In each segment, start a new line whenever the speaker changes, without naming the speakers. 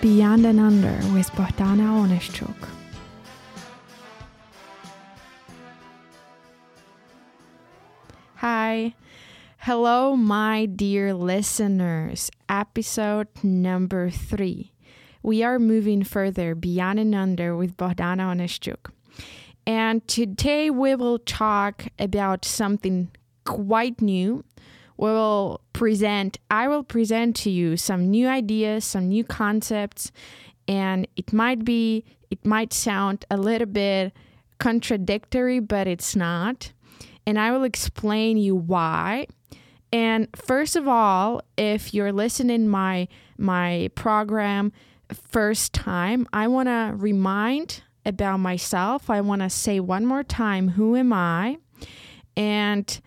Beyond and Under with Bohdana Onishchuk. Hi. Hello, my dear listeners. Episode number three. We are moving further beyond and under with Bohdana Onishchuk. And today we will talk about something quite new we will present i will present to you some new ideas some new concepts and it might be it might sound a little bit contradictory but it's not. And i will explain you why. And first of all if you're listening my my program first time i want to remind about myself. I want to say one more time who am i. And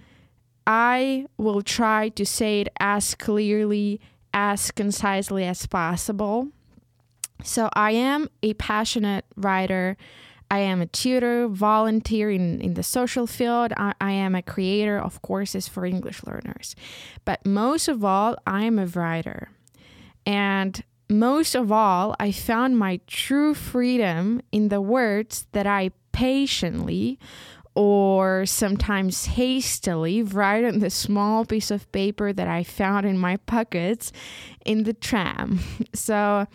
I will try to say it as clearly, as concisely as possible. So, I am a passionate writer. I am a tutor, volunteer in, in the social field. I, I am a creator of courses for English learners. But most of all, I am a writer. And most of all, I found my true freedom in the words that I patiently or sometimes hastily write on the small piece of paper that I found in my pockets in the tram. So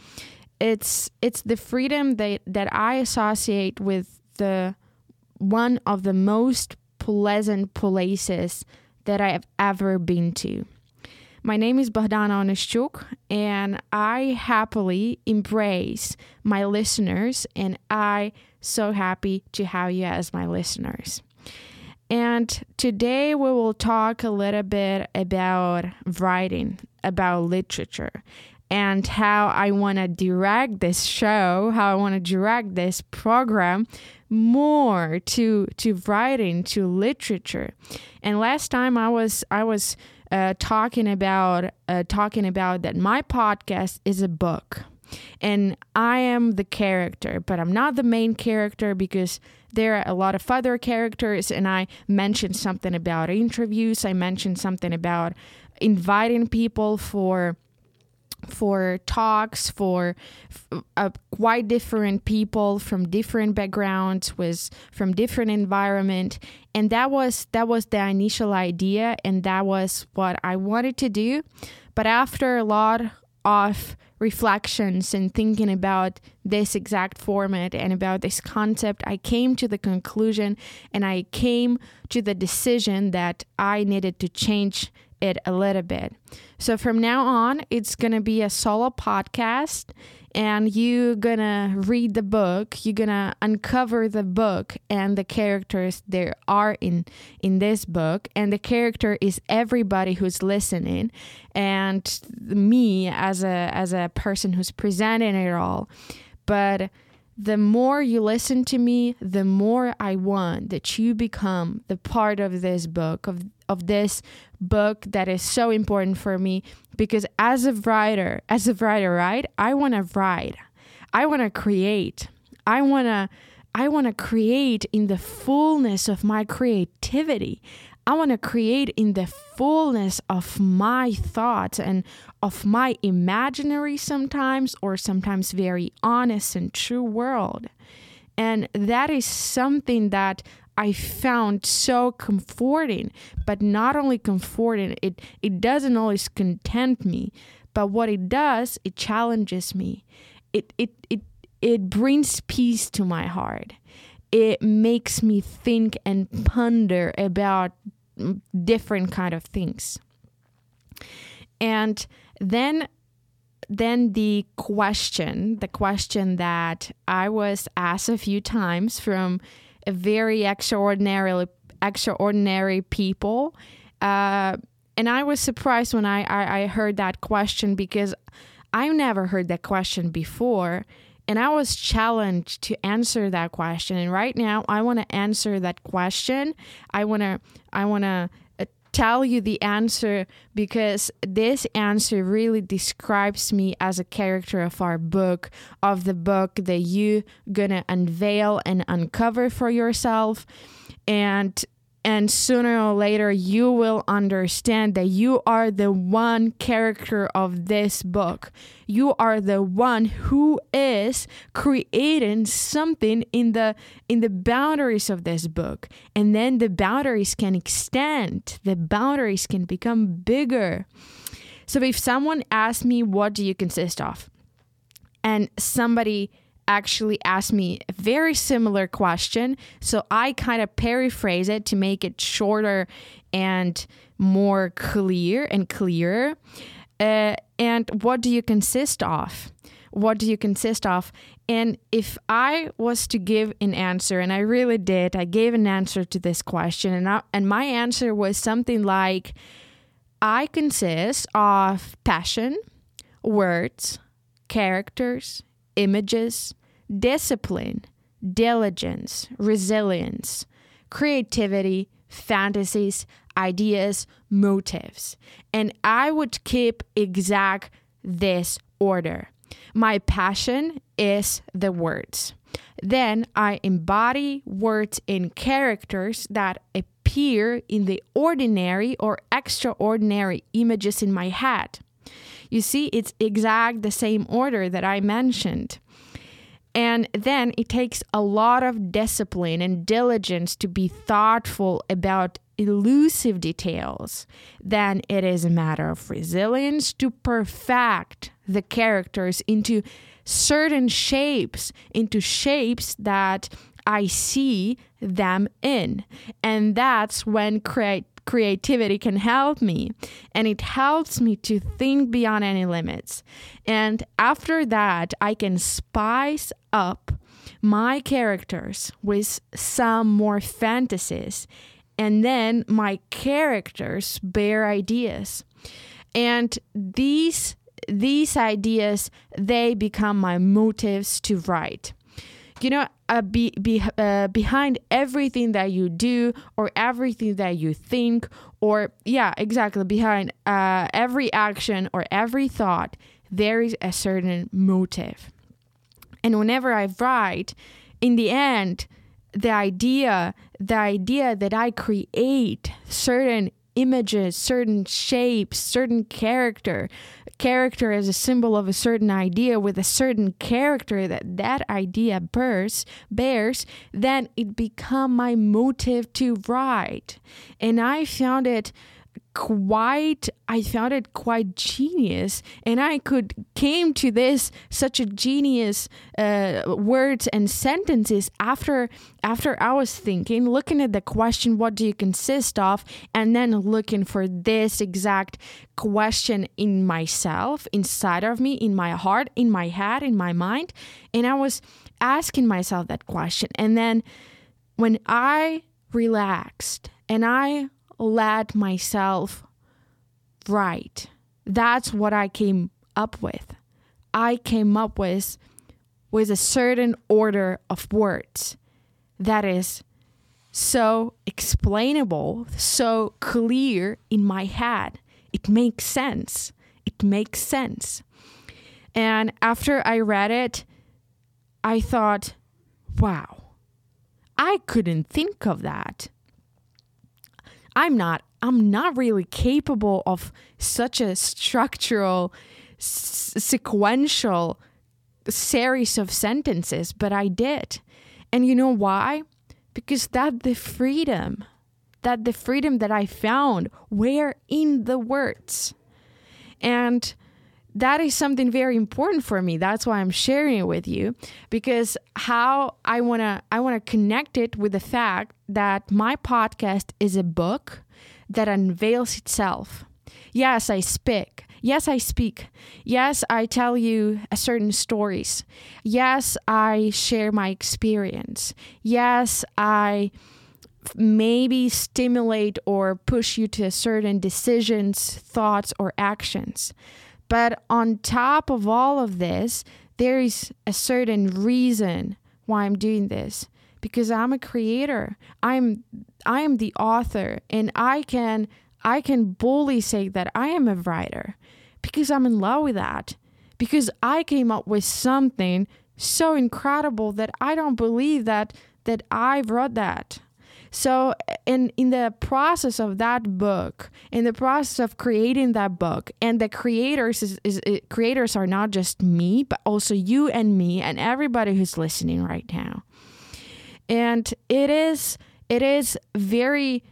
it's it's the freedom that, that I associate with the one of the most pleasant places that I have ever been to. My name is Bohdana Onishchuk, and I happily embrace my listeners, and I so happy to have you as my listeners. And today we will talk a little bit about writing, about literature, and how I want to direct this show, how I want to direct this program more to to writing, to literature. And last time I was I was uh, talking about uh, talking about that my podcast is a book and I am the character, but I'm not the main character because there are a lot of other characters. And I mentioned something about interviews, I mentioned something about inviting people for for talks for uh, quite different people from different backgrounds with from different environment and that was that was the initial idea and that was what I wanted to do but after a lot of reflections and thinking about this exact format and about this concept, I came to the conclusion and I came to the decision that I needed to change it a little bit. So from now on, it's going to be a solo podcast and you're gonna read the book you're gonna uncover the book and the characters there are in in this book and the character is everybody who's listening and me as a as a person who's presenting it all. But the more you listen to me, the more I want that you become the part of this book, of, of this book that is so important for me. Because as a writer, as a writer, right? I want to write. I want to create. I want to I want to create in the fullness of my creativity. I want to create in the fullness of my thoughts and of my imaginary sometimes, or sometimes very honest and true world. And that is something that I found so comforting, but not only comforting, it, it doesn't always content me, but what it does, it challenges me. It, it, it, it brings peace to my heart it makes me think and ponder about mm, different kind of things and then then the question the question that i was asked a few times from very extraordinary extraordinary people uh, and i was surprised when I, I i heard that question because i never heard that question before and I was challenged to answer that question. And right now, I want to answer that question. I want to, I want to tell you the answer because this answer really describes me as a character of our book, of the book that you gonna unveil and uncover for yourself. And And sooner or later, you will understand that you are the one character of this book. You are the one who is creating something in the in the boundaries of this book. And then the boundaries can extend. The boundaries can become bigger. So if someone asks me what do you consist of? And somebody actually asked me a very similar question. So I kind of paraphrase it to make it shorter and more clear and clearer. Uh, and what do you consist of? What do you consist of? And if I was to give an answer, and I really did, I gave an answer to this question, and I, and my answer was something like, I consist of passion, words, characters, images, discipline, diligence, resilience, creativity, fantasies, ideas, motives. And I would keep exact this order. My passion is the words. Then I embody words in characters that appear in the ordinary or extraordinary images in my head. You see, it's exact the same order that I mentioned. And then it takes a lot of discipline and diligence to be thoughtful about elusive details. Then it is a matter of resilience to perfect the characters into certain shapes, into shapes that I see them in. And that's when create creativity can help me and it helps me to think beyond any limits. And after that, I can spice up my characters with some more fantasies. And then my characters bear ideas. And these these ideas they become my motives to write you know uh, be, be, uh, behind everything that you do or everything that you think or yeah exactly behind uh, every action or every thought there is a certain motive. And whenever i write in the end the idea the idea that i create certain images certain shapes certain character character as a symbol of a certain idea with a certain character that that idea bears bears then it become my motive to write. And i found it quite i found it quite genius. And i could came to this such a genius uh, words and sentences after after i was thinking looking at the question what do you consist of? And then looking for this exact question in myself inside of me in my heart in my head in my mind. And i was asking myself that question. And then when i relaxed and i let myself write. That's what I came up with. I came up with with a certain order of words that is so explainable, so clear in my head. It makes sense. It makes sense. And after I read it, I thought, wow, I couldn't think of that. I'm not I'm not really capable of such a structural s- sequential series of sentences, but I did. And you know why? Because that the freedom, that the freedom that I found were in the words. And that is something very important for me. That's why i'm sharing it with you because how i want to i want to connect it with the fact that my podcast is a book that unveils itself. Yes i speak. Yes i speak. Yes i tell you certain stories. Yes i share my experience. Yes i maybe stimulate or push you to certain decisions thoughts or actions but on top of all of this, there is a certain reason why I'm doing this because I'm a creator. I'm I am the author and I can I can boldly say that I am a writer because I'm in love with that. Because I came up with something so incredible that I don't believe that that I wrote that. So, in in the process of that book, in the process of creating that book, and the creators is, is, is creators are not just me, but also you and me and everybody who's listening right now. And it is it is very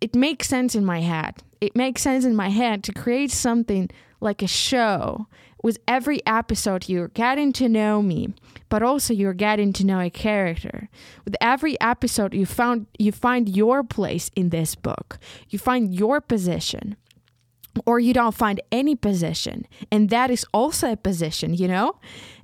it makes sense in my head. It makes sense in my head to create something like a show with every episode you're getting to know me but also you're getting to know a character. With every episode you found you find your place in this book. You find your position or you don't find any position and that is also a position you know?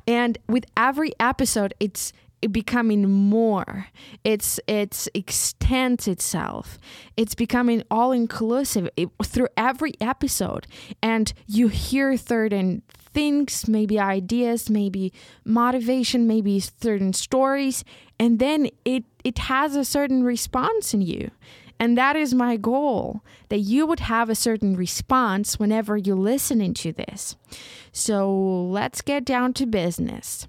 And with every episode it's becoming more. It's it's extends itself. It's becoming all inclusive through every episode. And you hear third certain things maybe ideas maybe motivation maybe certain stories and then it it has a certain response in you and that is my goal that you would have a certain response whenever you're listening to this so let's get down to business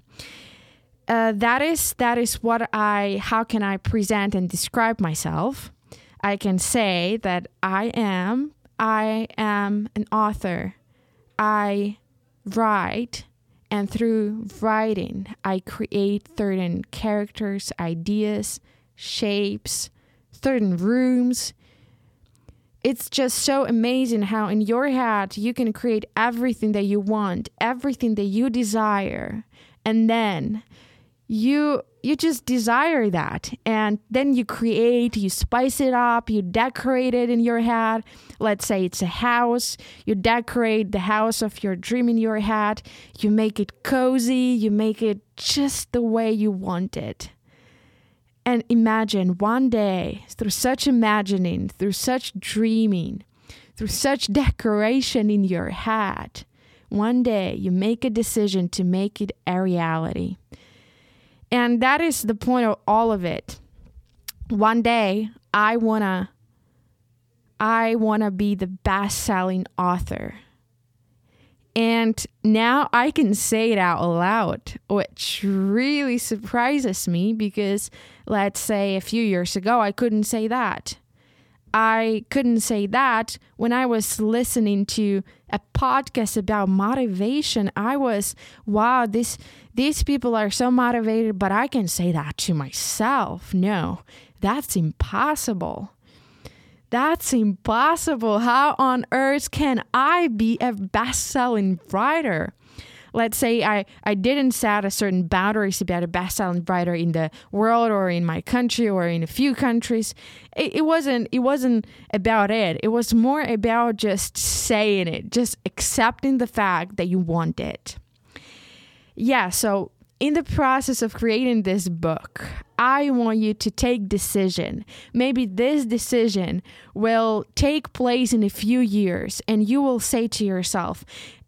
uh, that is that is what I how can I present and describe myself. I can say that I am I am an author. I write and through writing I create certain characters, ideas, shapes, certain rooms. It's just so amazing how in your head you can create everything that you want, everything that you desire. And then you you just desire that. And then you create you spice it up you decorate it in your head. Let's say it's a house. You decorate the house of your dream in your head. You make it cozy. You make it just the way you want it. And imagine one day through such imagining through such dreaming through such decoration in your head one day you make a decision to make it a reality and that is the point of all of it. One day, I want to I want to be the best-selling author. And now I can say it out loud, which really surprises me because let's say a few years ago I couldn't say that. I couldn't say that when I was listening to a podcast about motivation. I was, wow, this these people are so motivated, but I can say that to myself. No, that's impossible. That's impossible. How on earth can I be a best-selling writer? Let's say I, I didn't set a certain boundaries about a best-selling writer in the world or in my country or in a few countries. It, it wasn't it wasn't about it. It was more about just saying it just accepting the fact that you want it. Yeah so in the process of creating this book i want you to take decision. Maybe this decision will take place in a few years and you will say to yourself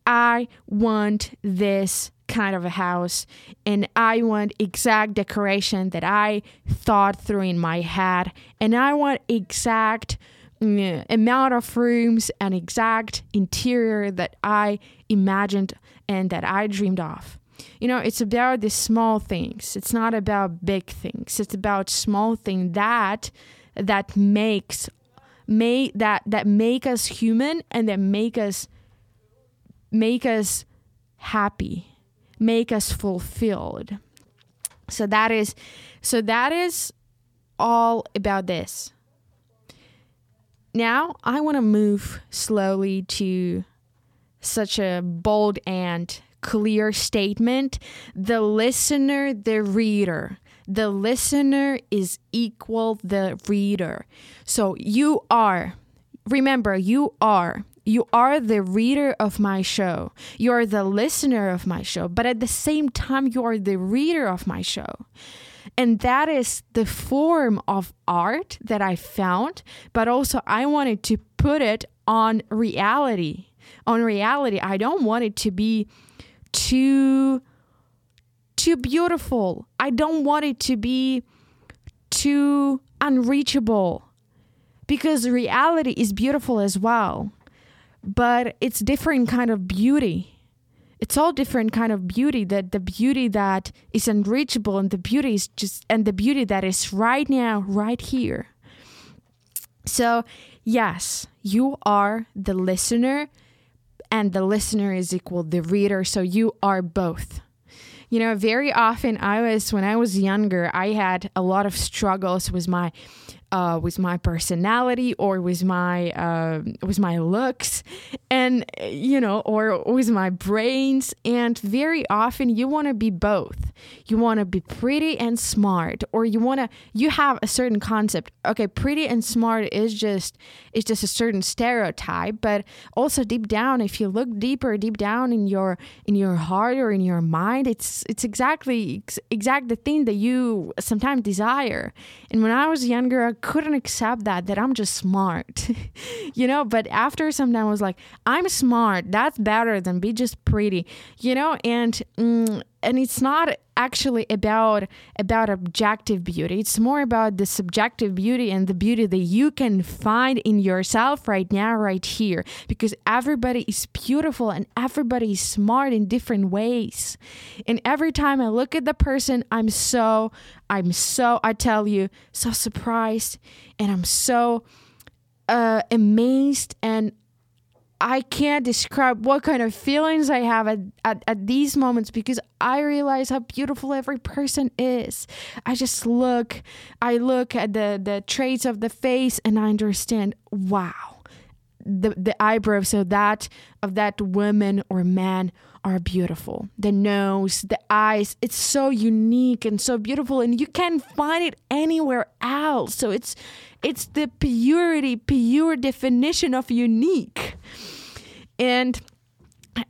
I want this kind of a house and I want exact decoration that I thought through in my head and I want exact mm, amount of rooms and exact interior that I imagined and that I dreamed of. You know, it's about the small things. It's not about big things. It's about small things that that makes make that that make us human and that make us make us happy, make us fulfilled. So that is so that is all about this. Now, I want to move slowly to such a bold and clear statement. The listener, the reader. The listener is equal the reader. So you are, remember, you are you are the reader of my show. You are the listener of my show. But at the same time, you are the reader of my show. And that is the form of art that I found. But also, I wanted to put it on reality. On reality, I don't want it to be too too beautiful. I don't want it to be too unreachable because reality is beautiful as well but it's different kind of beauty it's all different kind of beauty that the beauty that is unreachable and the beauty is just and the beauty that is right now right here So, yes, you are the listener, and the listener is equal the reader. So, you are both. You know, very often I was, when I was younger, I had a lot of struggles with my uh, with my personality or with my uh, with my looks and you know or with my brains. And very often you want to be both. You want to be pretty and smart or you want to you have a certain concept. Okay pretty and smart is just is just a certain stereotype but also deep down if you look deeper deep down in your in your heart or in your mind it's it's exactly exact the thing that you sometimes desire. And when i was younger couldn't accept that that I'm just smart. you know, but after some time I was like, I'm smart. That's better than be just pretty. You know, and mm, and it's not actually about about objective beauty. It's more about the subjective beauty and the beauty that you can find in yourself right now right here. Because everybody is beautiful and everybody is smart in different ways. And every time i look at the person i'm so i'm so i tell you so surprised and i'm so uh, amazed and I can't describe what kind of feelings I have at, at, at, these moments because I realize how beautiful every person is. I just look, I look at the, the traits of the face and I understand, wow, the, the eyebrows of that of that woman or man are beautiful. The nose, the eyes, it's so unique and so beautiful and you can't find it anywhere else. So it's it's the purity, pure definition of unique. And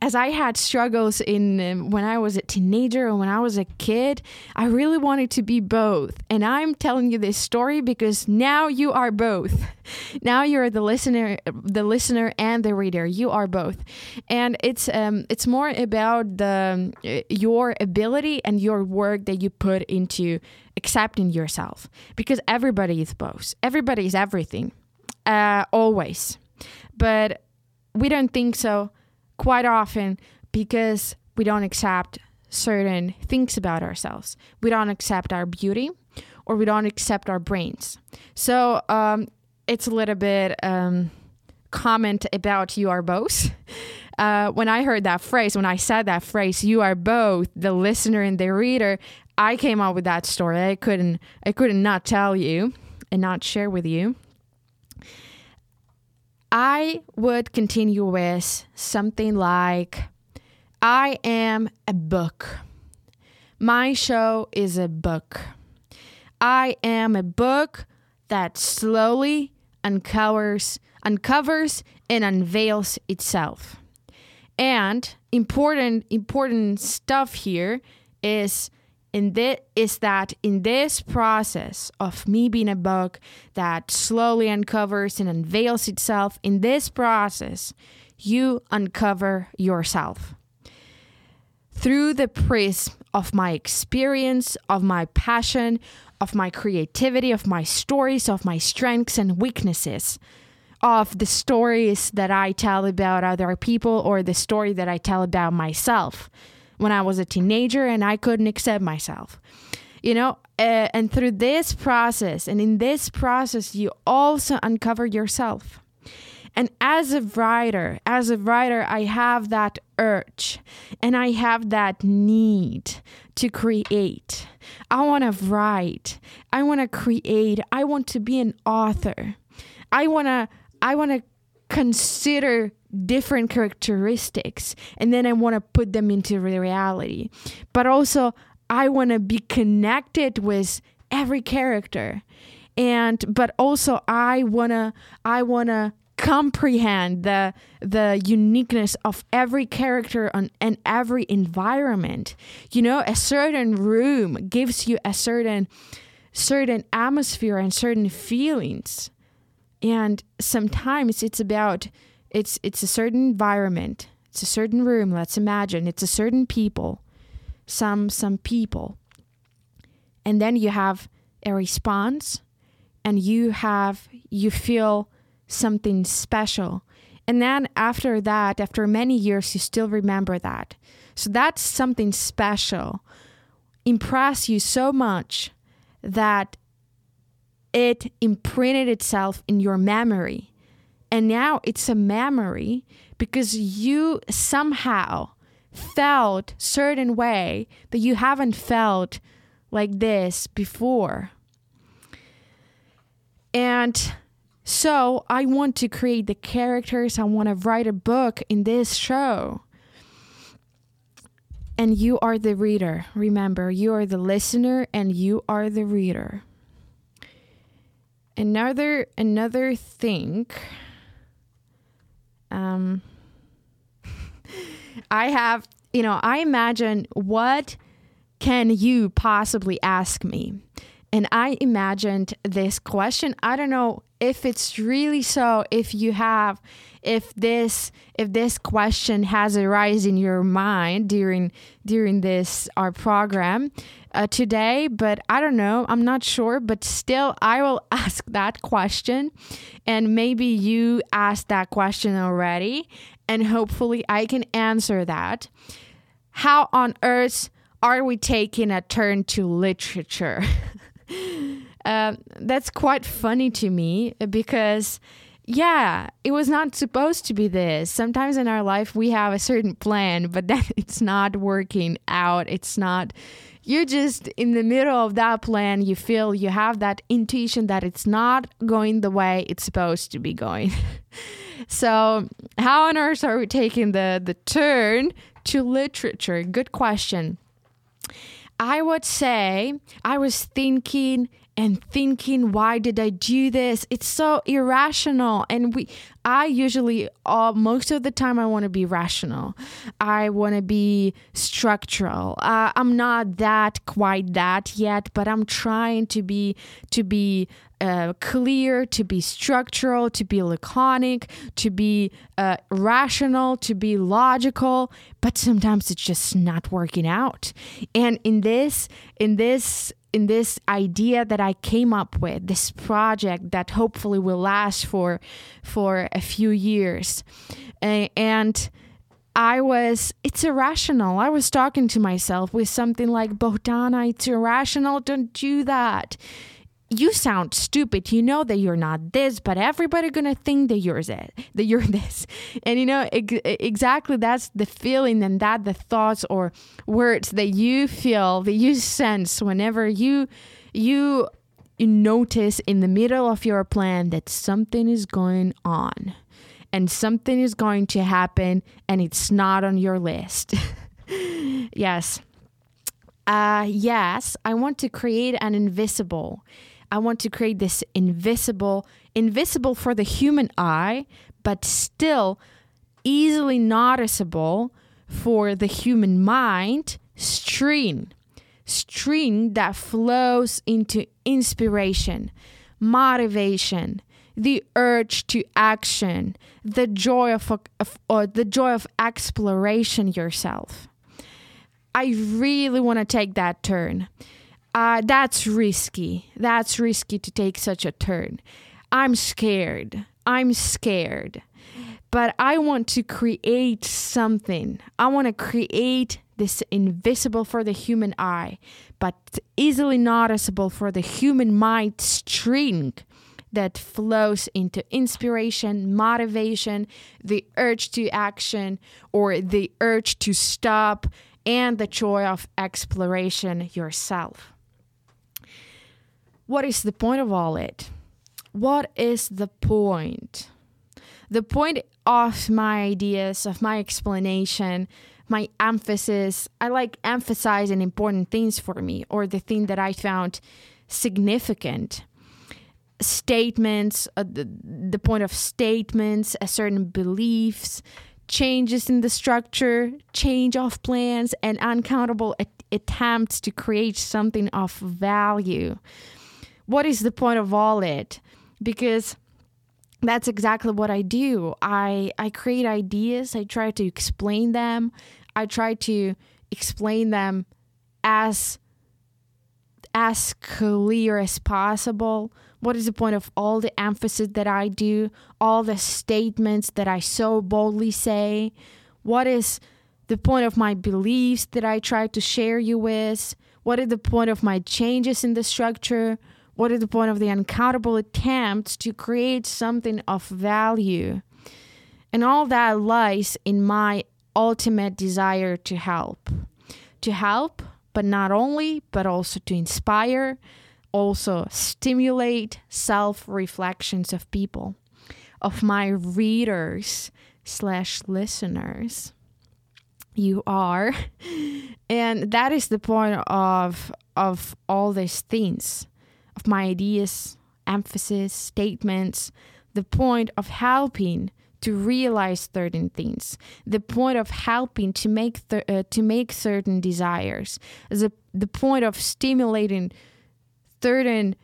as I had struggles in um, when I was a teenager and when I was a kid, I really wanted to be both. And I'm telling you this story because now you are both. Now you're the listener, the listener and the reader. You are both, and it's um, it's more about the uh, your ability and your work that you put into accepting yourself. Because everybody is both. Everybody is everything, uh, always. But we don't think so quite often because we don't accept certain things about ourselves. We don't accept our beauty or we don't accept our brains. So um, it's a little bit um, comment about you are both. Uh, when I heard that phrase, when I said that phrase, you are both the listener and the reader, I came up with that story. I couldn't, I couldn't not tell you and not share with you. I would continue with something like I am a book. My show is a book. I am a book that slowly uncovers uncovers and unveils itself. And important important stuff here is in this is that in this process of me being a book that slowly uncovers and unveils itself in this process you uncover yourself. Through the prism of my experience of my passion of my creativity of my stories of my strengths and weaknesses of the stories that I tell about other people or the story that I tell about myself when I was a teenager and I couldn't accept myself. You know, uh, and through this process, and in this process, you also uncover yourself. And as a writer, as a writer, I have that urge and I have that need to create. I want to write. I want to create. I want to be an author. I want to I want to consider different characteristics and then I want to put them into reality. But also, I want to be connected with every character. And but also I want to I want to comprehend the the uniqueness of every character on, and every environment. You know, a certain room gives you a certain certain atmosphere and certain feelings. And sometimes it's about it's it's a certain environment. It's a certain room. Let's imagine it's a certain people. Some some people. And then you have a response and you have you feel something special. And then after that after many years you still remember that. So that's something special. Impress you so much that it imprinted itself in your memory. And now it's a memory because you somehow felt certain way that you haven't felt like this before. And so I want to create the characters, I want to write a book in this show. And you are the reader. Remember, you are the listener and you are the reader. Another another thing um I have, you know, I imagine what can you possibly ask me? And I imagined this question. I don't know if it's really so if you have if this if this question has arisen in your mind during during this our program uh, today but i don't know. I'm not sure but still i will ask that question. And maybe you asked that question already and hopefully i can answer that. How on earth are we taking a turn to literature uh, that's quite funny to me because yeah, it was not supposed to be this. Sometimes in our life we have a certain plan, but then it's not working out. It's not you're just in the middle of that plan. You feel you have that intuition that it's not going the way it's supposed to be going. so, how on earth are we taking the the turn to literature? Good question. I would say I was thinking and thinking why did i do this? It's so irrational. And we i usually uh, most of the time i want to be rational. I want to be structural. Uh, i'm not that quite that yet but i'm trying to be to be uh, clear, to be structural, to be laconic, to be uh, rational, to be logical, but sometimes it's just not working out. And in this, in this in this idea that I came up with, this project that hopefully will last for for a few years. and I was, it's irrational. I was talking to myself with something like, Bohdana, it's irrational. Don't do that you sound stupid. You know that you're not this, but everybody gonna think that you're that, that you're this. And you know ex- exactly that's the feeling and that the thoughts or words that you feel that you sense whenever you you notice in the middle of your plan that something is going on and something is going to happen and it's not on your list. yes. Uh yes, I want to create an invisible I want to create this invisible, invisible for the human eye, but still easily noticeable for the human mind stream. Stream that flows into inspiration, motivation, the urge to action, the joy of, of or the joy of exploration yourself. I really want to take that turn uh, that's risky. That's risky to take such a turn. I'm scared. I'm scared. But I want to create something. I want to create this invisible for the human eye, but easily noticeable for the human mind string that flows into inspiration, motivation, the urge to action, or the urge to stop, and the joy of exploration yourself what is the point of all it? What is the point? The point of my ideas, of my explanation, my emphasis, I like emphasizing important things for me or the thing that I found significant. Statements, uh, the, the point of statements, a certain beliefs, changes in the structure, change of plans, and uncountable attempts to create something of value what is the point of all it? Because that's exactly what I do. I I create ideas, I try to explain them. I try to explain them as as clear as possible. What is the point of all the emphasis that I do, all the statements that I so boldly say? What is the point of my beliefs that I try to share you with? What is the point of my changes in the structure? What is the point of the uncountable attempts to create something of value? And all that lies in my ultimate desire to help. To help, but not only, but also to inspire, also stimulate self reflections of people, of my readers slash listeners. You are. And that is the point of of all these things, of my ideas, emphasis, statements, the point of helping to realize certain things, the point of helping to make th- uh, to make certain desires, the the point of stimulating certain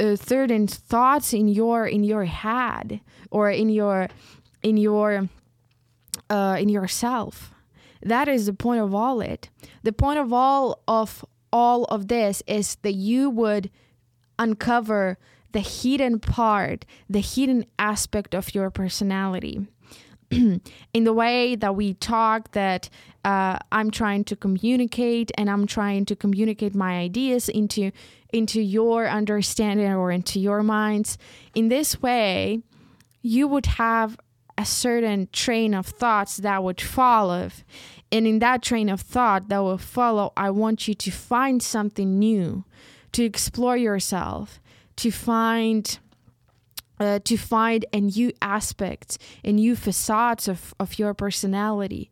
uh, certain thoughts in your in your head or in your in your uh, in yourself. That is the point of all it. The point of all of all of this is that you would uncover the hidden part, the hidden aspect of your personality. in the way that we talk, that uh, I'm trying to communicate and I'm trying to communicate my ideas into into your understanding or into your minds. In this way, you would have a certain train of thoughts that would follow. And in that train of thought that will follow, I want you to find something new, to explore yourself, to find uh, to find a new aspect, a new facades of, of your personality,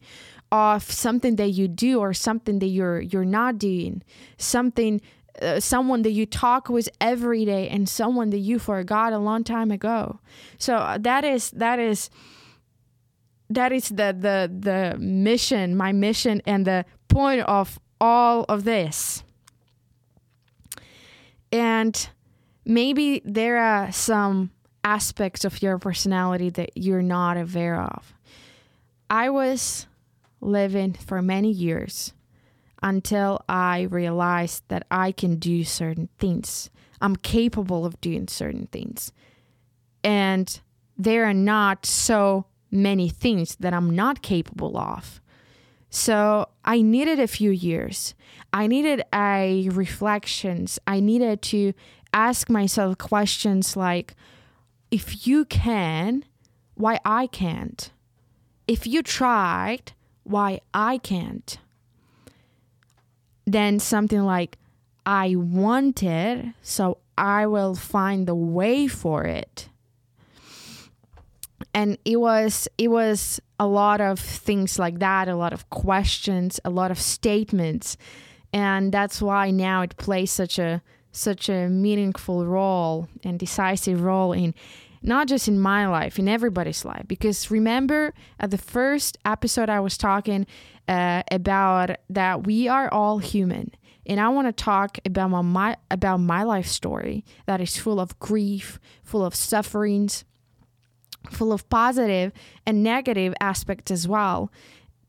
of something that you do or something that you're you're not doing, something uh, someone that you talk with every day and someone that you forgot a long time ago. So uh, that is that is that is the the the mission, my mission and the point of all of this. And maybe there are some aspects of your personality that you're not aware of. I was living for many years until I realized that I can do certain things. I'm capable of doing certain things. And there are not so many things that I'm not capable of. So I needed a few years. I needed a reflections. I needed to ask myself questions like if you can, why I can't? If you tried, why I can't? Then something like I wanted, so I will find the way for it. And it was it was a lot of things like that, a lot of questions, a lot of statements. And that's why now it plays such a such a meaningful role and decisive role in not just in my life, in everybody's life. Because remember, at the first episode, I was talking uh, about that we are all human, and I want to talk about my, my about my life story that is full of grief, full of sufferings, full of positive and negative aspects as well.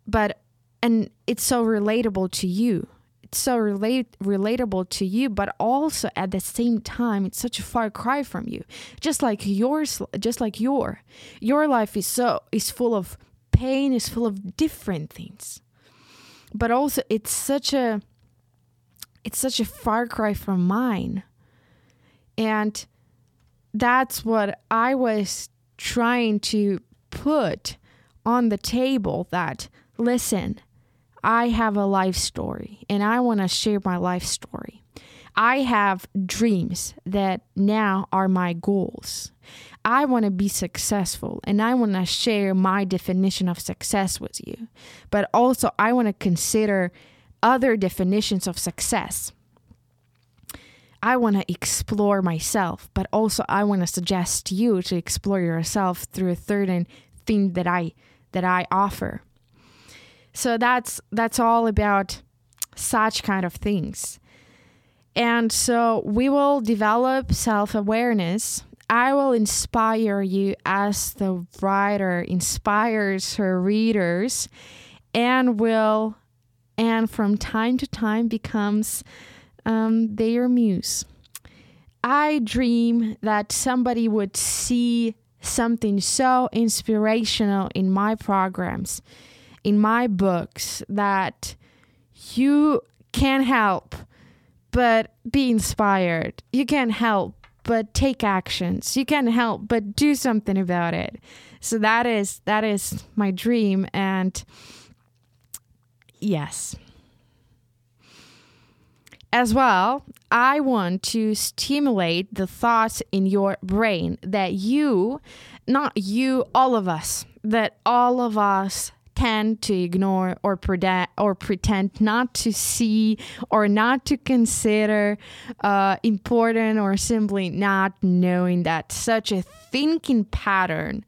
But and it's so relatable to you. It's so relate relatable to you but also at the same time it's such a far cry from you. Just like yours just like your your life is so is full of pain is full of different things but also it's such a it's such a far cry from mine and that's what i was trying to put on the table that listen I have a life story and I want to share my life story. I have dreams that now are my goals. I want to be successful and I want to share my definition of success with you. But also, I want to consider other definitions of success. I want to explore myself, but also I want to suggest you to explore yourself through a certain thing that I that I offer. So that's that's all about such kind of things. And so we will develop self-awareness. I will inspire you as the writer inspires her readers and will and from time to time becomes um, their muse. I dream that somebody would see something so inspirational in my programs in my books that you can help but be inspired. You can't help but take actions. You can't help but do something about it. So that is that is my dream and yes. As well, I want to stimulate the thoughts in your brain that you, not you, all of us, that all of us tend to ignore or pretend or pretend not to see or not to consider uh, important or simply not knowing that such a thinking pattern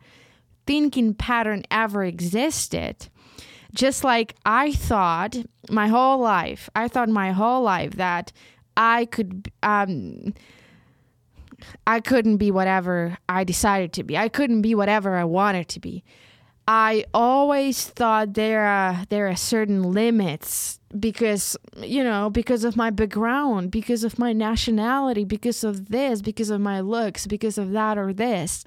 thinking pattern ever existed just like I thought my whole life, I thought my whole life that I could, um, I couldn't be whatever I decided to be. I couldn't be whatever I wanted to be. I always thought there are there are certain limits because you know because of my background, because of my nationality, because of this, because of my looks, because of that or this,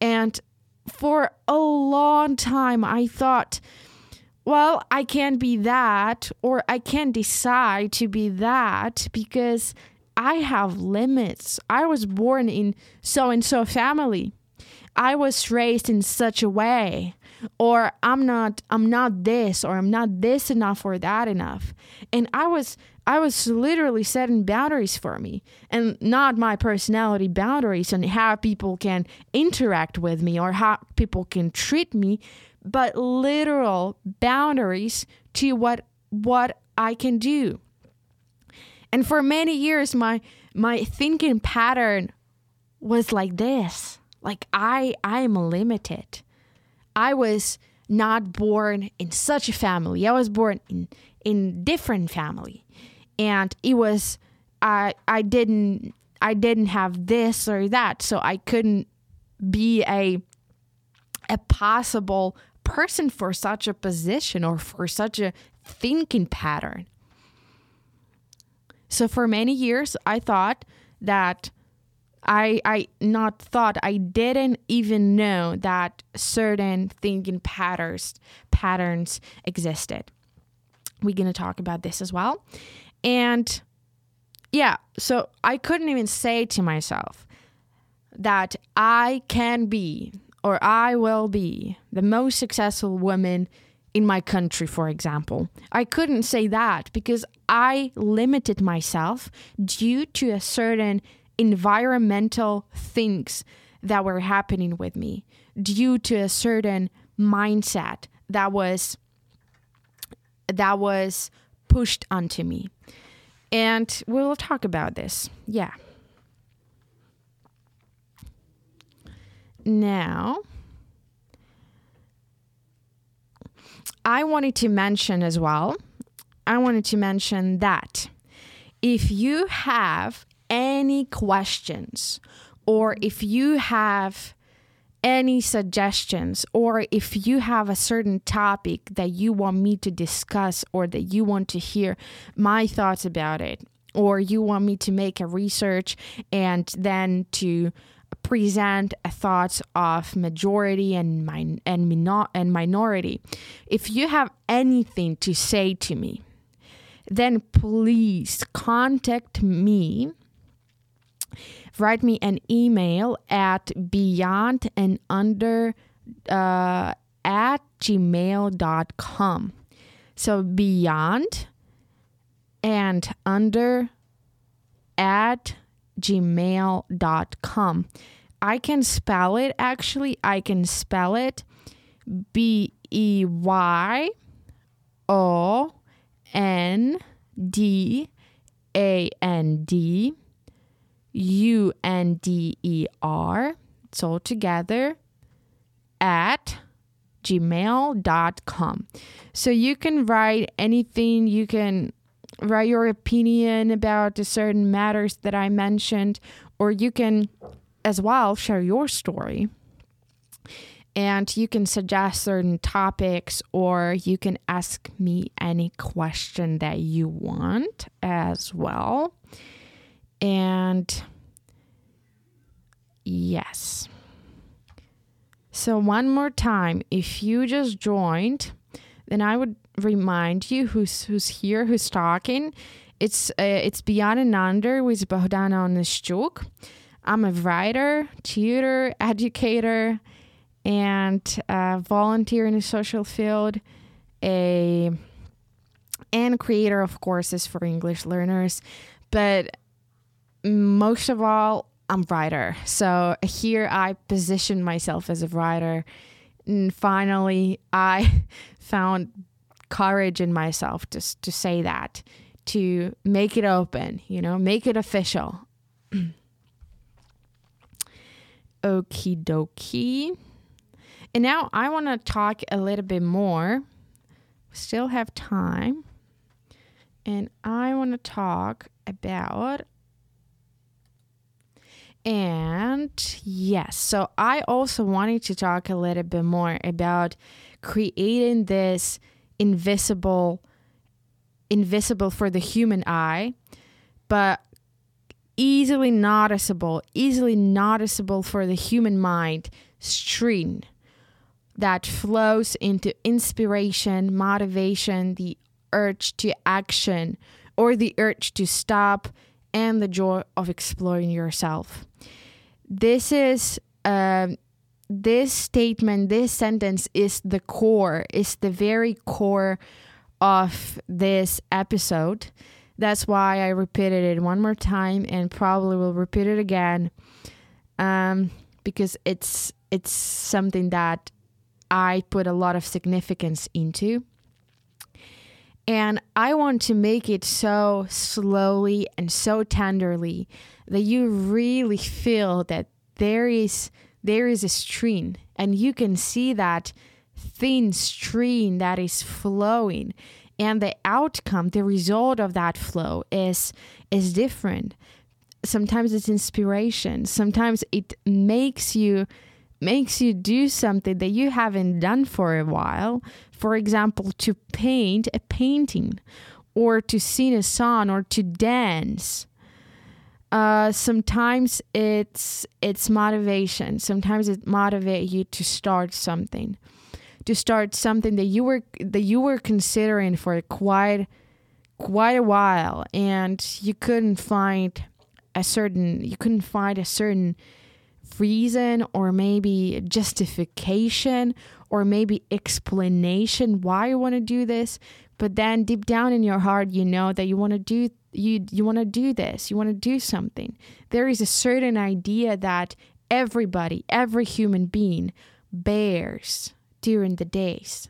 and for a long time I thought well, I can't be that, or I can't decide to be that because I have limits. I was born in so and so family. I was raised in such a way or I'm not I'm not this or I'm not this enough or that enough. And I was I was literally setting boundaries for me and not my personality boundaries and how people can interact with me or how people can treat me but literal boundaries to what what I can do. And for many years my my thinking pattern was like this. Like I I am limited. I was not born in such a family. I was born in in different family. And it was I I didn't I didn't have this or that, so I couldn't be a a possible person for such a position or for such a thinking pattern. So for many years, I thought that I I not thought I didn't even know that certain thinking patterns patterns existed. We're gonna talk about this as well, and yeah, so I couldn't even say to myself that I can be or I will be the most successful woman in my country, for example. I couldn't say that because I limited myself due to a certain environmental things that were happening with me, due to a certain mindset that was that was pushed onto me. And we'll talk about this. Yeah. Now, I wanted to mention as well, I wanted to mention that if you have any questions or if you have any suggestions or if you have a certain topic that you want me to discuss or that you want to hear my thoughts about it or you want me to make a research and then to present a thoughts of majority and min- and, minor- and minority. If you have anything to say to me, then please contact me. Write me an email at beyond and under uh, at gmail.com. So beyond and under at gmail.com. I can spell it actually. I can spell it B E Y O N D A N D U N D E R. It's all together at gmail.com. So you can write anything, you can write your opinion about certain matters that I mentioned, or you can as well share your story. And you can suggest certain topics, or you can ask me any question that you want as well. And yes. So, one more time, if you just joined, then I would remind you who's who's here, who's talking, it's uh, it's Beyond and Under with Bohdana Onishchuk. I'm a writer, tutor, educator, and volunteer in the social field. A and creator of courses for English learners, but most of all, I'm writer. So here I position myself as a writer. And finally, I found courage in myself to, to say that, to make it open, you know, make it official. Okie dokie. And now I want to talk a little bit more. Still have time. And I want to talk about and yes, so I also wanted to talk a little bit more about creating this invisible invisible for the human eye, but easily noticeable, easily noticeable for the human mind stream that flows into inspiration, motivation, the urge to action, or the urge to stop, and the joy of exploring yourself. This is um, this statement, this sentence is the core, is the very core of this episode. That's why I repeated it one more time and probably will repeat it again. Um, because it's it's something that I put a lot of significance into. And I want to make it so slowly and so tenderly that you really feel that there is there is a stream and you can see that thin stream that is flowing. And the outcome the result of that flow is is different. Sometimes it's inspiration. Sometimes it makes you makes you do something that you haven't done for a while for example to paint a painting or to sing a song or to dance uh, sometimes it's it's motivation. Sometimes it motivates you to start something, to start something that you were that you were considering for quite quite a while, and you couldn't find a certain you couldn't find a certain reason or maybe justification or maybe explanation why you want to do this but then deep down in your heart you know that you want to do you you want to do this you want to do something. There is a certain idea that everybody every human being bears during the days.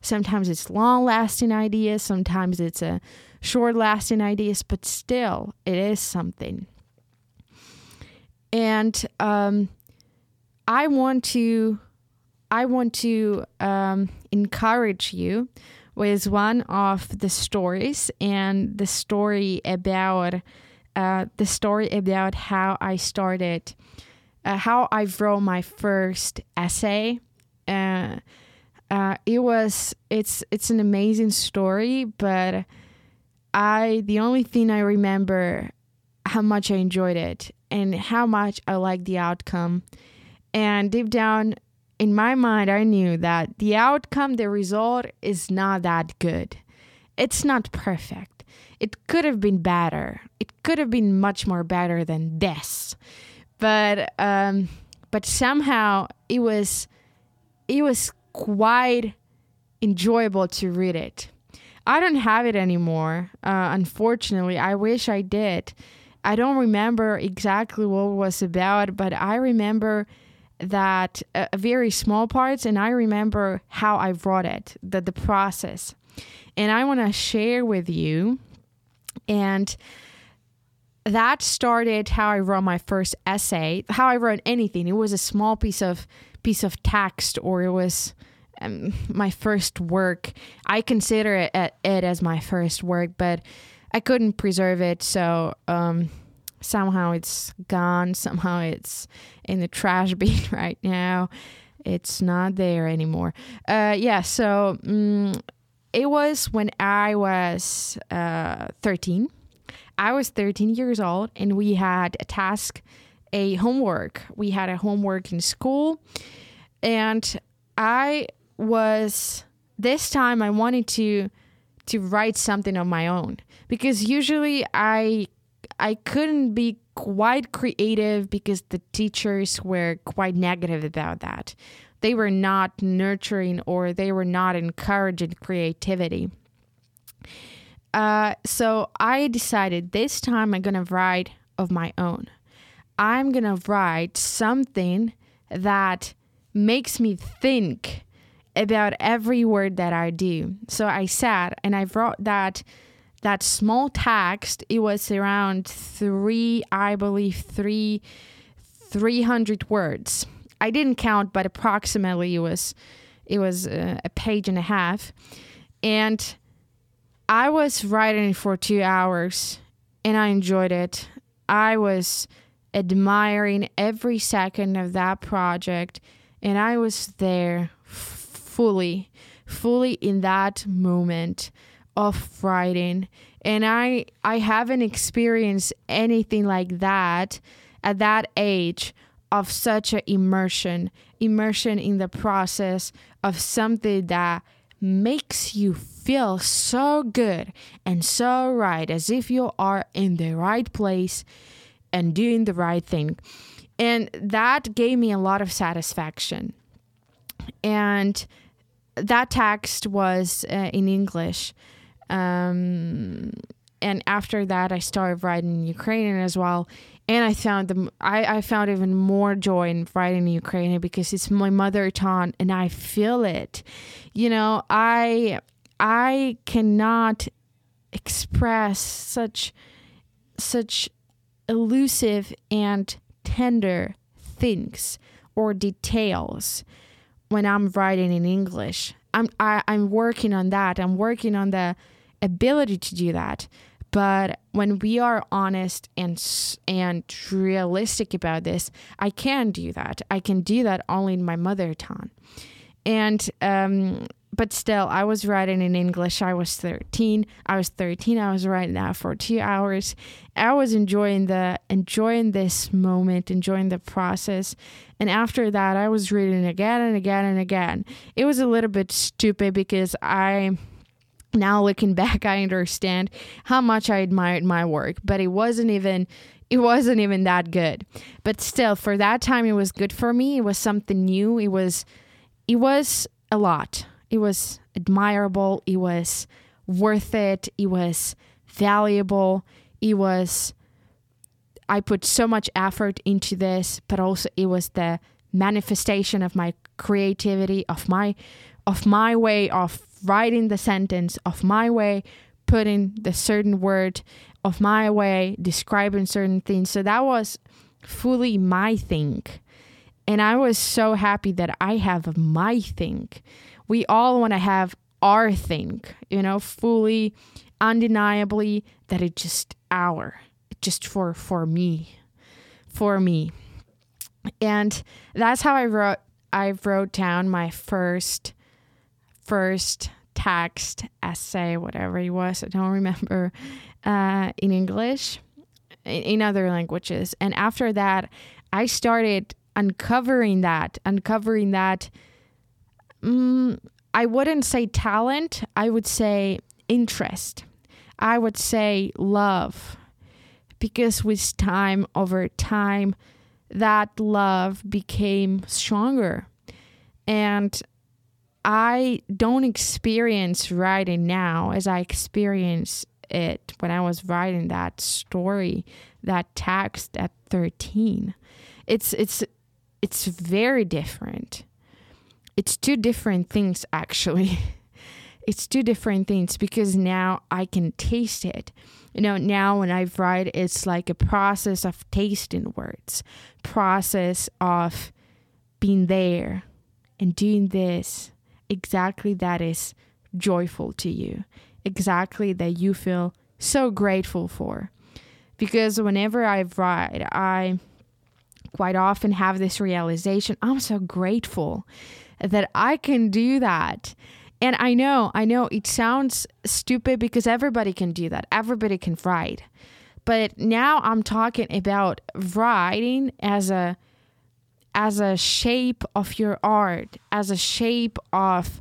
Sometimes it's long lasting ideas sometimes it's a short lasting ideas but still it is something and um, i want to i want to um, encourage you with one of the stories and the story about uh, the story about how I started, uh, how I wrote my first essay. Uh, uh, it was it's it's an amazing story, but I the only thing I remember how much I enjoyed it and how much I liked the outcome. And deep down, in my mind, I knew that the outcome, the result is not that good. It's not perfect. It could have been better. It could have been much more better than this. But um, but somehow it was it was quite enjoyable to read it. I don't have it anymore. Uh, unfortunately, I wish I did. I don't remember exactly what it was about, but I remember that uh, very small parts and i remember how i wrote it the, the process. And i want to share with you and that started how i wrote my first essay how i wrote anything. It was a small piece of piece of text or it was um, my first work. I consider it, it as my first work but i couldn't preserve it so um, somehow it's gone. Somehow it's in the trash bin right now. It's not there anymore. Uh, yeah so um, it was when i was uh, 13 i was 13 years old and we had a task a homework. We had a homework in school and i was this time i wanted to to write something on my own because usually I I couldn't be quite creative because the teachers were quite negative about that. They were not nurturing or they were not encouraging creativity. Uh, so I decided this time I'm gonna write of my own. I'm gonna write something that makes me think about every word that I do. So I sat and I wrote that that small text. It was around three, I believe, three, three hundred words. I didn't count, but approximately it was, it was a, a page and a half, and I was writing for two hours, and I enjoyed it. I was admiring every second of that project, and I was there fully, fully in that moment of writing. And I I haven't experienced anything like that at that age of such an immersion, immersion in the process of something that makes you feel so good and so right as if you are in the right place and doing the right thing. And that gave me a lot of satisfaction. And that text was uh, in English. Um, and after that, I started writing Ukrainian as well. And I found them. I, I found even more joy in writing in Ukrainian because it's my mother tongue, and I feel it. You know, I I cannot express such such elusive and tender things or details when I'm writing in English. I'm I, I'm working on that. I'm working on the ability to do that. But when we are honest and and realistic about this, I can do that. I can do that only in my mother tongue. And um, but still, I was writing in English. I was 13. I was 13. I was writing that for two hours. I was enjoying the enjoying this moment, enjoying the process. And after that, I was reading again and again and again. It was a little bit stupid because I now looking back, I understand how much I admired my work, but it wasn't even it wasn't even that good. But still, for that time, it was good for me. It was something new. It was it was a lot it was admirable, it was worth it, it was valuable, it was I put so much effort into this, but also it was the manifestation of my creativity, of my of my way of writing the sentence, of my way putting the certain word, of my way describing certain things. So that was fully my thing. And I was so happy that I have my thing we all want to have our thing, you know, fully, undeniably that it's just our, just for for me, for me. And that's how I wrote I wrote down my first first text, essay, whatever it was, I don't remember, uh, in English, in, in other languages. And after that, I started uncovering that, uncovering that Mm, I wouldn't say talent, I would say interest. I would say love. Because with time, over time, that love became stronger. And I don't experience writing now as I experienced it when I was writing that story, that text at 13. It's it's it's very different it's two different things actually. it's two different things because now I can taste it. You know, now when I write, it's like a process of tasting words, process of being there and doing this exactly that is joyful to you, exactly that you feel so grateful for. Because whenever I write, I quite often have this realization I'm so grateful that I can do that. And I know, I know it sounds stupid because everybody can do that. Everybody can write. But now I'm talking about writing as a as a shape of your art, as a shape of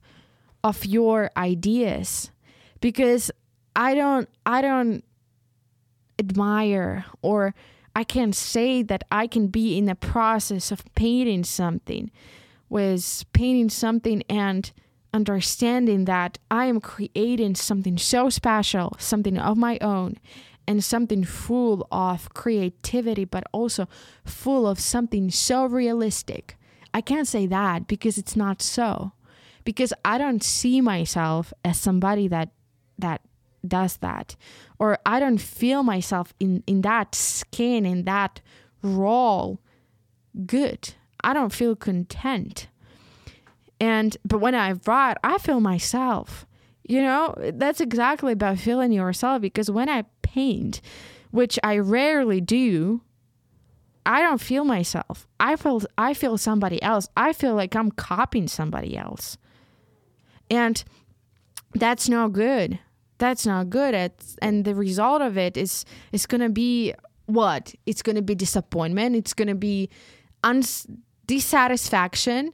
of your ideas because I don't I don't admire or I can say that I can be in the process of painting something was painting something and understanding that I am creating something so special, something of my own, and something full of creativity, but also full of something so realistic. I can't say that because it's not so. Because I don't see myself as somebody that that does that. Or I don't feel myself in, in that skin, in that role good. I don't feel content. And but when I write, I feel myself. You know, that's exactly about feeling yourself because when I paint, which I rarely do, I don't feel myself. I feel I feel somebody else. I feel like I'm copying somebody else. And that's no good. That's not good. It's, and the result of it is is going to be what? It's going to be disappointment. It's going to be uns- dissatisfaction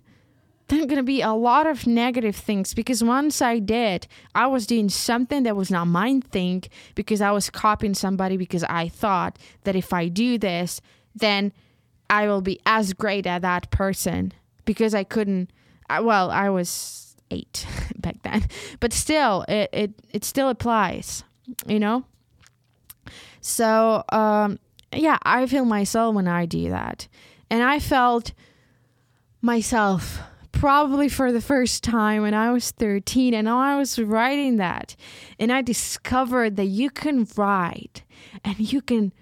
there are going to be a lot of negative things because once I did, I was doing something that was not mine thing because I was copying somebody because I thought that if I do this, then I will be as great as that person because I couldn't. Well, I was eight back then, but still, it it, it still applies, you know. So um, yeah, I feel myself when I do that, and I felt myself probably for the first time when I was 13 and I was writing that and I discovered that you can write and you can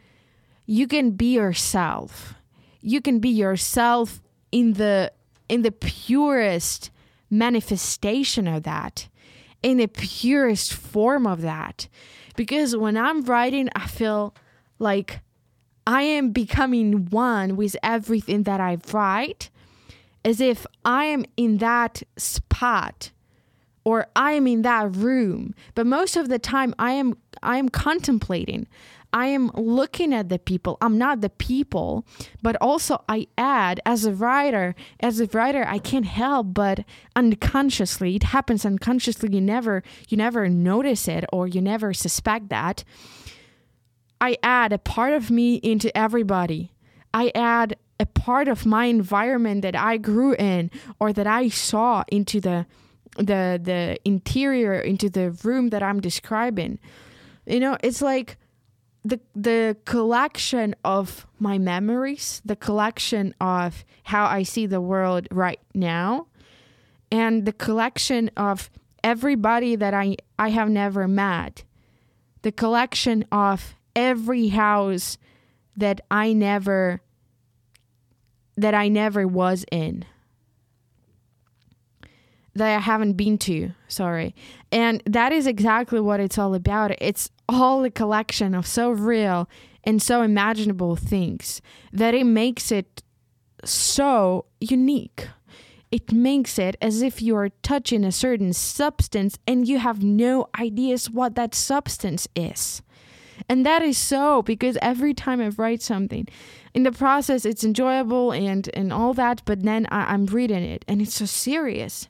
you can be yourself. You can be yourself in the in the purest manifestation of that. In the purest form of that. Because when I'm writing, I feel like I am becoming one with everything that I write as if I am in that spot or I am in that room. But most of the time I am I am contemplating. I am looking at the people. I'm not the people, but also I add as a writer, as a writer I can't help but unconsciously, it happens unconsciously. You never you never notice it or you never suspect that. I add a part of me into everybody. I add a part of my environment that I grew in or that I saw into the the the interior into the room that I'm describing. You know, it's like the the collection of my memories, the collection of how I see the world right now, and the collection of everybody that I I have never met. The collection of every house that I never that I never was in. That I haven't been to, sorry. And that is exactly what it's all about. It's all a collection of so real and so imaginable things that it makes it so unique. It makes it as if you're touching a certain substance and you have no ideas what that substance is. And that is so because every time I write something, in the process it's enjoyable and and all that, but then I, I'm reading it and it's so serious.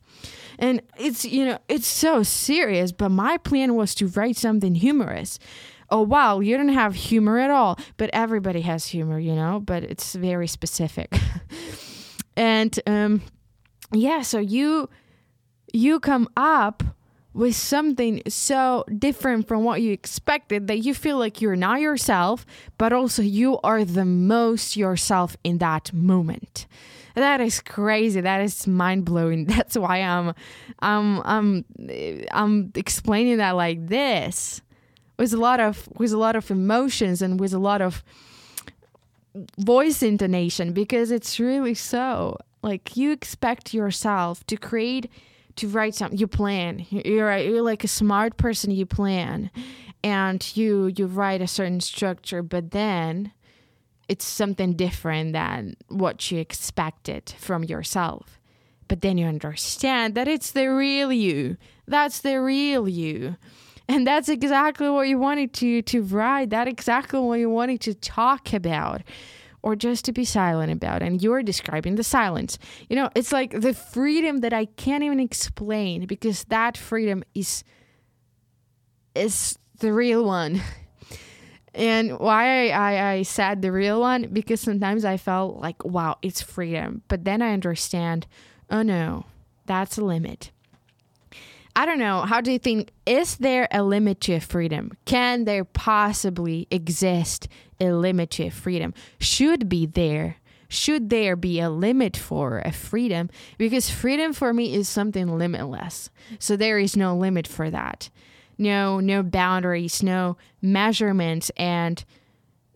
And it's you know, it's so serious, but my plan was to write something humorous. Oh wow, you don't have humor at all. But everybody has humor, you know, but it's very specific. and um yeah, so you you come up with something so different from what you expected that you feel like you're not yourself, but also you are the most yourself in that moment. That is crazy. That is mind blowing. That's why I'm, I'm, I'm, I'm explaining that like this, with a lot of, with a lot of emotions and with a lot of voice intonation, because it's really so. Like you expect yourself to create to write something you plan. You're you're like a smart person you plan. And you you write a certain structure but then it's something different than what you expected from yourself. But then you understand that it's the real you. That's the real you. And that's exactly what you wanted to to write. That exactly what you wanted to talk about or just to be silent about. And you're describing the silence. You know, it's like the freedom that I can't even explain because that freedom is is the real one. And why I, I, I said the real one, because sometimes I felt like, wow, it's freedom. But then I understand, oh no, that's a limit. I don't know. How do you think? Is there a limit to freedom? Can there possibly exist a limit to freedom? Should be there. Should there be a limit for a freedom? Because freedom for me is something limitless. So there is no limit for that. No, no boundaries, no measurements, and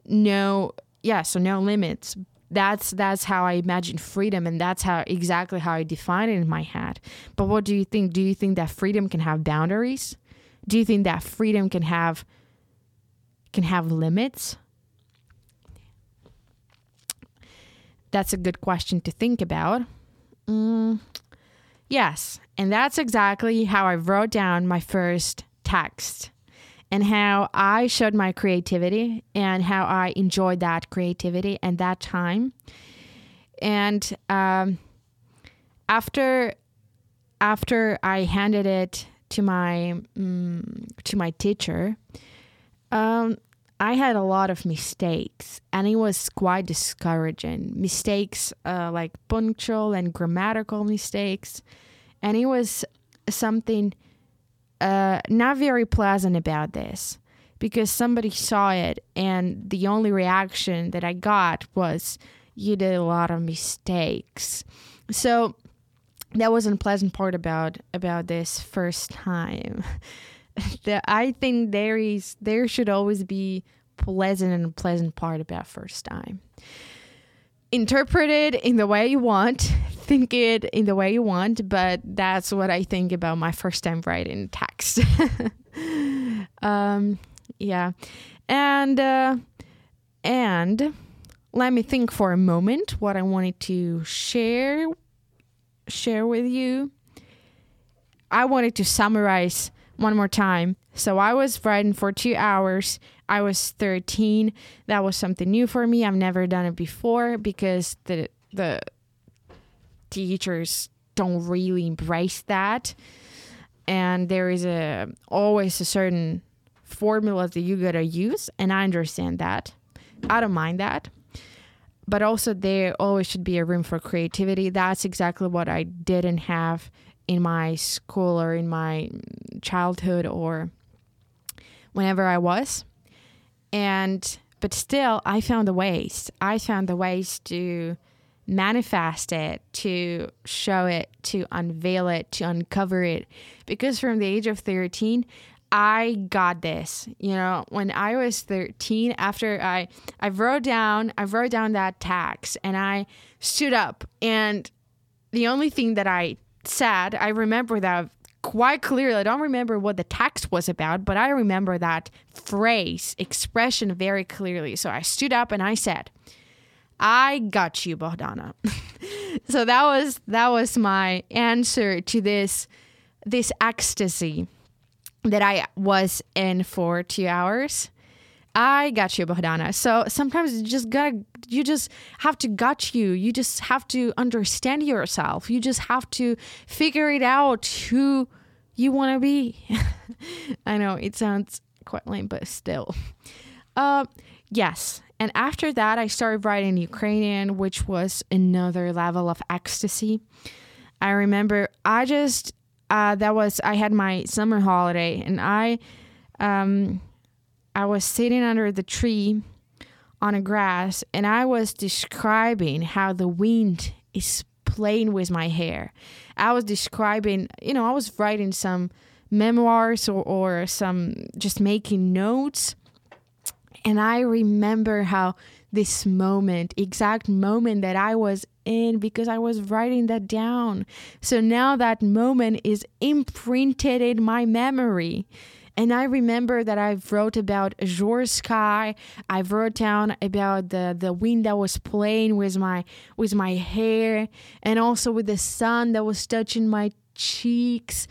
no, yeah, so no limits that's that's how I imagine freedom and that's how exactly how I define it in my head. But what do you think? Do you think that freedom can have boundaries? Do you think that freedom can have can have limits? That's a good question to think about. Mm, yes, and that's exactly how I wrote down my first text and how I showed my creativity and how I enjoyed that creativity and that time. And um, after after I handed it to my um, to my teacher, um, I had a lot of mistakes, and it was quite discouraging. Mistakes uh, like punctual and grammatical mistakes, and it was something uh, not very pleasant about this because somebody saw it and the only reaction that I got was you did a lot of mistakes. So that wasn't a pleasant part about about this first time. that I think there is there should always be pleasant and pleasant part about first time. Interpret it in the way you want think it in the way you want, but that's what I think about my first time writing text. um, yeah, and uh, and let me think for a moment what I wanted to share share with you. I wanted to summarize one more time. So I was writing for two hours. I was 13. That was something new for me. I've never done it before because the the teachers don't really embrace that. And there is a always a certain formula that you gotta use and i understand that. I don't mind that. But also there always should be a room for creativity. That's exactly what i didn't have in my school or in my childhood or whenever i was. And but still i found the ways. I found the ways to manifest it, to show it, to unveil it, to uncover it. Because from the age of 13, I got this. You know, when I was 13, after I I wrote down I wrote down that tax and I stood up and the only thing that I said, I remember that quite clearly. I don't remember what the text was about, but I remember that phrase, expression very clearly. So I stood up and I said, I got you, Bohdana. so that was that was my answer to this this ecstasy that I was in for two hours. I got you, Bohdana. So sometimes you just gotta, you just have to got you. You just have to understand yourself. You just have to figure it out who you want to be. I know it sounds quite lame, but still. Uh, yes, and after that, I started writing Ukrainian, which was another level of ecstasy. I remember I just, uh, that was, I had my summer holiday and I, um, I was sitting under the tree on a grass and I was describing how the wind is playing with my hair. I was describing, you know, I was writing some memoirs or, or some just making notes and I remember how this moment, exact moment that I was in because I was writing that down. So now that moment is imprinted in my memory. And I remember that I wrote about azure sky. I wrote down about the, the wind that was playing with my with my hair and also with the sun that was touching my cheeks.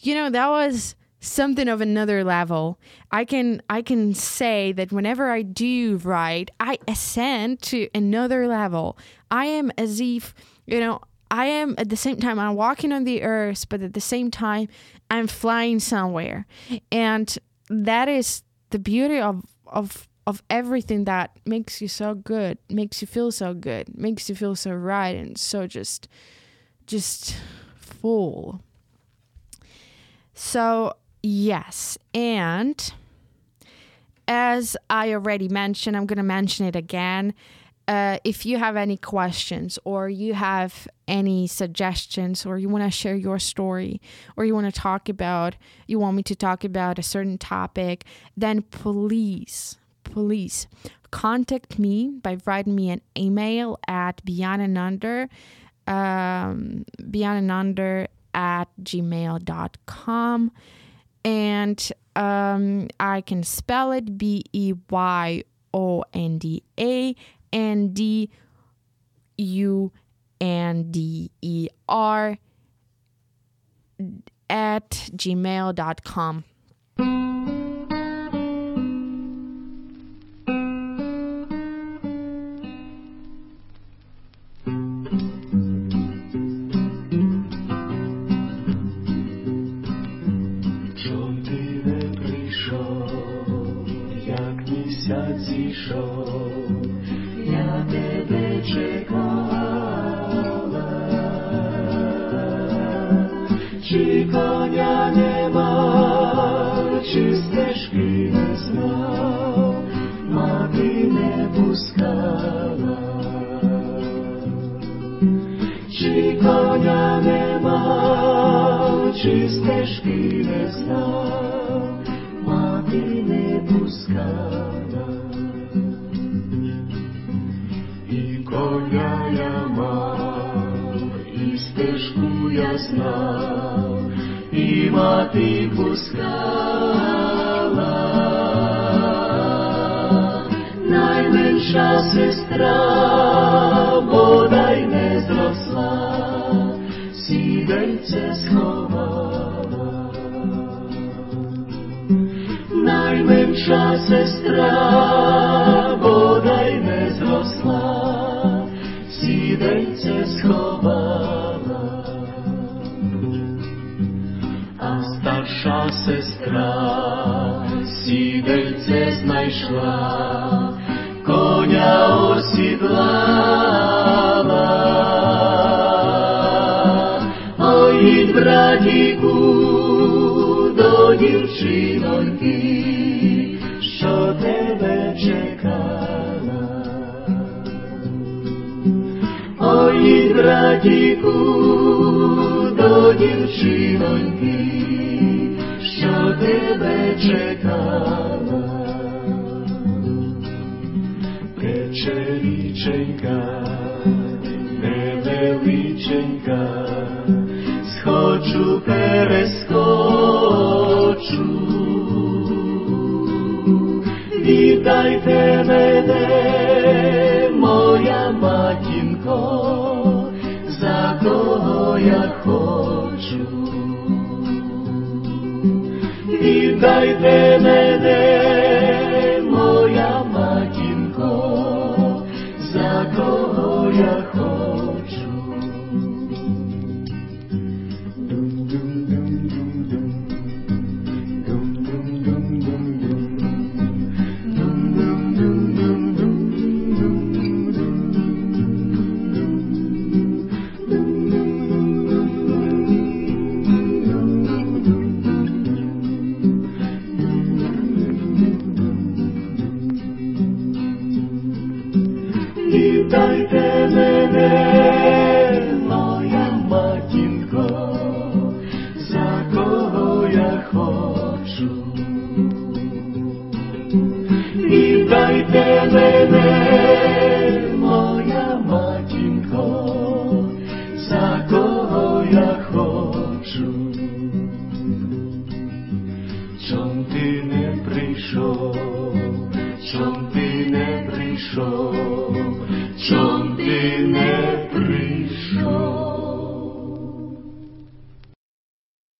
You know, that was something of another level. I can I can say that whenever I do write, I ascend to another level. I am as if, you know, I am at the same time I'm walking on the earth, but at the same time I'm flying somewhere. And that is the beauty of of of everything that makes you so good, makes you feel so good, makes you feel so right and so just just full. So, yes, and as I already mentioned, I'm going to mention it again. Uh, if you have any questions or you have any suggestions or you want to share your story or you want to talk about, you want me to talk about a certain topic, then please, please contact me by writing me an email at beyondandunder, um, beyondandunder at gmail.com. And um, I can spell it B E Y O N D A N D U N D E R at gmail.com.
Ой, братіку, до дівчиноньки, що тебе чекала. Тече невеличенька, схочу, перескочу. Віддайте мене, dai temene